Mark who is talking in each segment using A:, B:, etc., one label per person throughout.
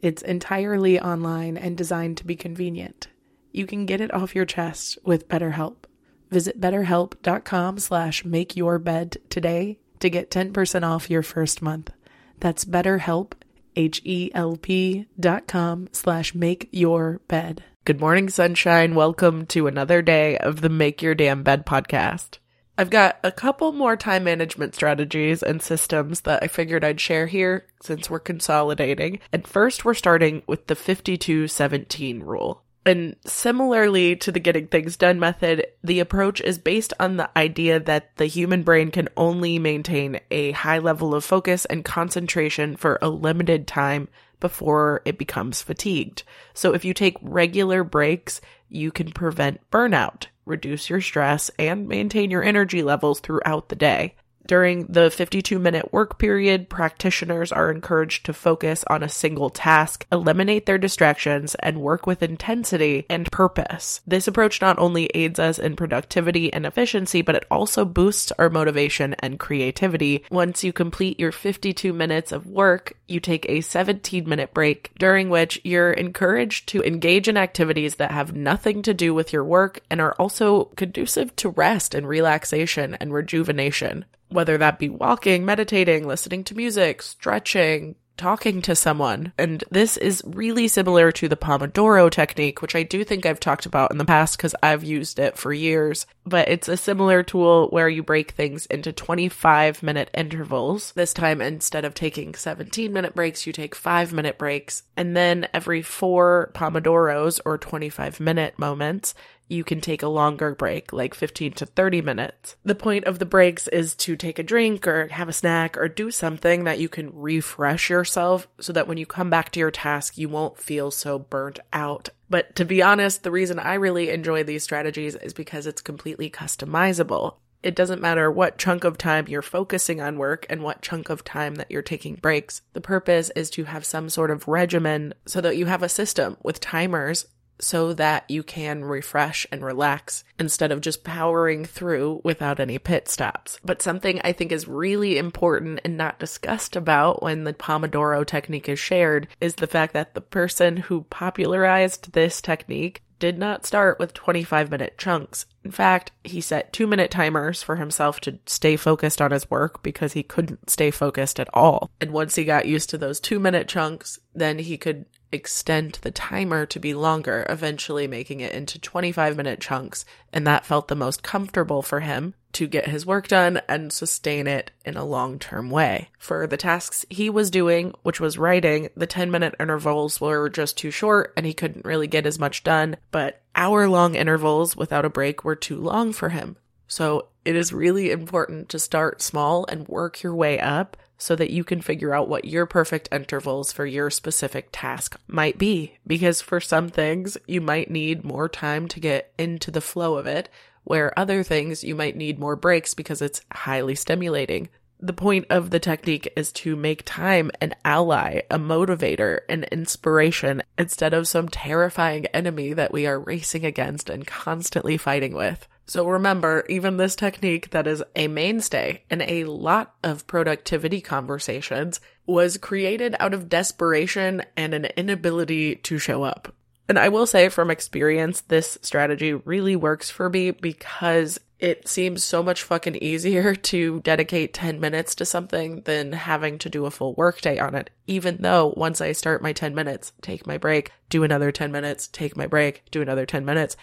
A: It's entirely online and designed to be convenient. You can get it off your chest with BetterHelp. Visit betterhelp.com slash make your bed today to get 10% off your first month. That's betterhelp, H-E-L-P dot com slash make your bed. Good morning, sunshine. Welcome to another day of the Make Your Damn Bed podcast. I've got a couple more time management strategies and systems that I figured I'd share here since we're consolidating. And first, we're starting with the 5217 rule. And similarly to the getting things done method, the approach is based on the idea that the human brain can only maintain a high level of focus and concentration for a limited time before it becomes fatigued. So if you take regular breaks, you can prevent burnout reduce your stress, and maintain your energy levels throughout the day. During the 52 minute work period, practitioners are encouraged to focus on a single task, eliminate their distractions, and work with intensity and purpose. This approach not only aids us in productivity and efficiency, but it also boosts our motivation and creativity. Once you complete your 52 minutes of work, you take a 17 minute break, during which you're encouraged to engage in activities that have nothing to do with your work and are also conducive to rest and relaxation and rejuvenation whether that be walking, meditating, listening to music, stretching, talking to someone. And this is really similar to the Pomodoro technique, which I do think I've talked about in the past because I've used it for years. But it's a similar tool where you break things into 25 minute intervals. This time, instead of taking 17 minute breaks, you take five minute breaks. And then every four Pomodoros or 25 minute moments, you can take a longer break, like 15 to 30 minutes. The point of the breaks is to take a drink or have a snack or do something that you can refresh yourself so that when you come back to your task, you won't feel so burnt out. But to be honest, the reason I really enjoy these strategies is because it's completely customizable. It doesn't matter what chunk of time you're focusing on work and what chunk of time that you're taking breaks. The purpose is to have some sort of regimen so that you have a system with timers so that you can refresh and relax instead of just powering through without any pit stops. But something I think is really important and not discussed about when the Pomodoro technique is shared is the fact that the person who popularized this technique did not start with 25 minute chunks. In fact, he set two minute timers for himself to stay focused on his work because he couldn't stay focused at all. And once he got used to those two minute chunks, then he could extend the timer to be longer, eventually making it into 25 minute chunks. And that felt the most comfortable for him to get his work done and sustain it in a long term way. For the tasks he was doing, which was writing, the 10 minute intervals were just too short and he couldn't really get as much done, but hour long intervals without a break were too long for him. So it is really important to start small and work your way up so that you can figure out what your perfect intervals for your specific task might be. Because for some things, you might need more time to get into the flow of it, where other things you might need more breaks because it's highly stimulating. The point of the technique is to make time an ally, a motivator, an inspiration, instead of some terrifying enemy that we are racing against and constantly fighting with. So remember, even this technique that is a mainstay in a lot of productivity conversations was created out of desperation and an inability to show up. And I will say from experience, this strategy really works for me because it seems so much fucking easier to dedicate 10 minutes to something than having to do a full workday on it. Even though once I start my 10 minutes, take my break, do another 10 minutes, take my break, do another 10 minutes,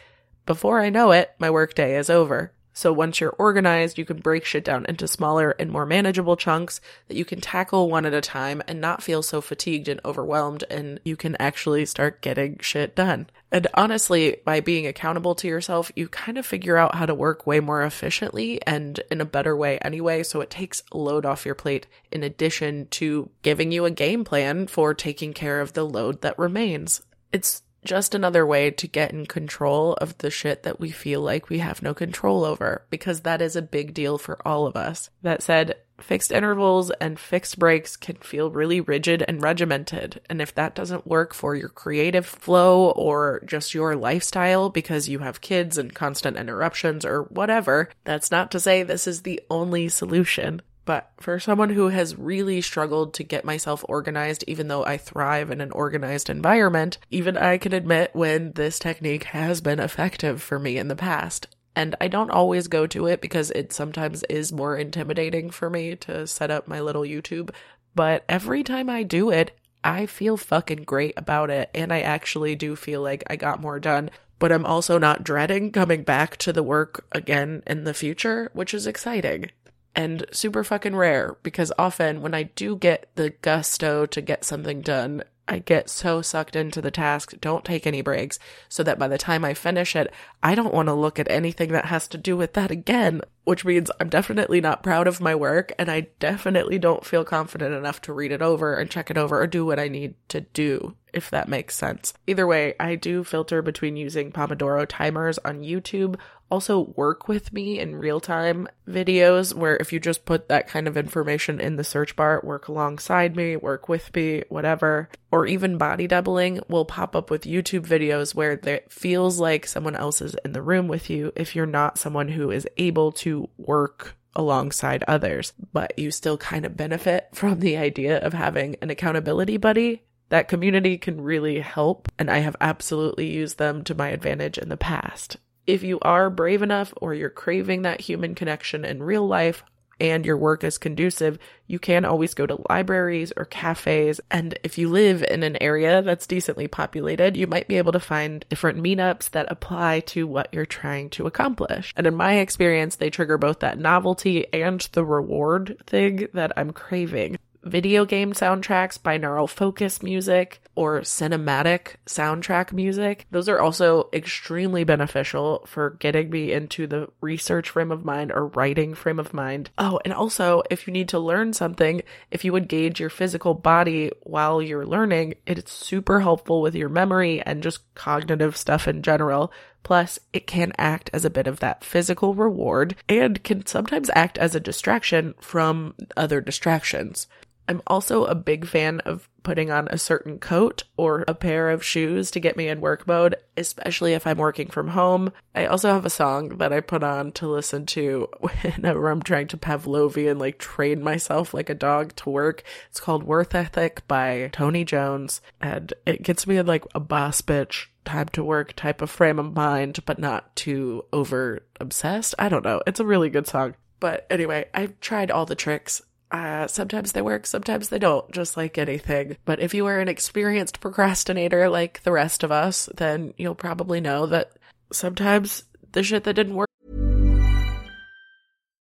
A: before I know it, my workday is over. So once you're organized, you can break shit down into smaller and more manageable chunks that you can tackle one at a time and not feel so fatigued and overwhelmed and you can actually start getting shit done. And honestly, by being accountable to yourself, you kind of figure out how to work way more efficiently and in a better way anyway. So it takes load off your plate in addition to giving you a game plan for taking care of the load that remains. It's just another way to get in control of the shit that we feel like we have no control over, because that is a big deal for all of us. That said, fixed intervals and fixed breaks can feel really rigid and regimented. And if that doesn't work for your creative flow or just your lifestyle because you have kids and constant interruptions or whatever, that's not to say this is the only solution. But for someone who has really struggled to get myself organized, even though I thrive in an organized environment, even I can admit when this technique has been effective for me in the past. And I don't always go to it because it sometimes is more intimidating for me to set up my little YouTube. But every time I do it, I feel fucking great about it. And I actually do feel like I got more done. But I'm also not dreading coming back to the work again in the future, which is exciting and super fucking rare because often when I do get the gusto to get something done, I get so sucked into the task, don't take any breaks, so that by the time I finish it, I don't want to look at anything that has to do with that again, which means I'm definitely not proud of my work and I definitely don't feel confident enough to read it over and check it over or do what I need to do, if that makes sense. Either way, I do filter between using Pomodoro timers on YouTube. Also work with me in real time videos where if you just put that kind of information in the search bar, work alongside me, work with me, whatever, or even body doubling will pop up with YouTube videos where it feels like someone else is in the room with you if you're not someone who is able to work alongside others, but you still kind of benefit from the idea of having an accountability buddy that community can really help, and I have absolutely used them to my advantage in the past. If you are brave enough or you're craving that human connection in real life, and your work is conducive, you can always go to libraries or cafes. And if you live in an area that's decently populated, you might be able to find different meetups that apply to what you're trying to accomplish. And in my experience, they trigger both that novelty and the reward thing that I'm craving video game soundtracks, binaural focus music, or cinematic soundtrack music. Those are also extremely beneficial for getting me into the research frame of mind or writing frame of mind. Oh, and also, if you need to learn something, if you engage your physical body while you're learning, it's super helpful with your memory and just cognitive stuff in general. Plus, it can act as a bit of that physical reward and can sometimes act as a distraction from other distractions. I'm also a big fan of putting on a certain coat or a pair of shoes to get me in work mode, especially if I'm working from home. I also have a song that I put on to listen to whenever I'm trying to Pavlovian, like train myself like a dog to work. It's called Worth Ethic by Tony Jones, and it gets me in like a boss bitch time to work type of frame of mind, but not too over obsessed. I don't know. It's a really good song. But anyway, I've tried all the tricks Uh, sometimes they work, sometimes they don't, just like anything. But if you are an experienced procrastinator like the rest of us, then you'll probably know that sometimes the shit that didn't work.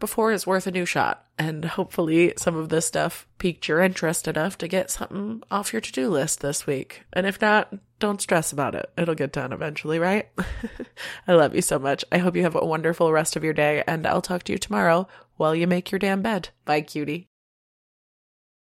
A: before is worth a new shot. And hopefully, some of this stuff piqued your interest enough to get something off your to do list this week. And if not, don't stress about it. It'll get done eventually, right? I love you so much. I hope you have a wonderful rest of your day, and I'll talk to you tomorrow while you make your damn bed. Bye, cutie.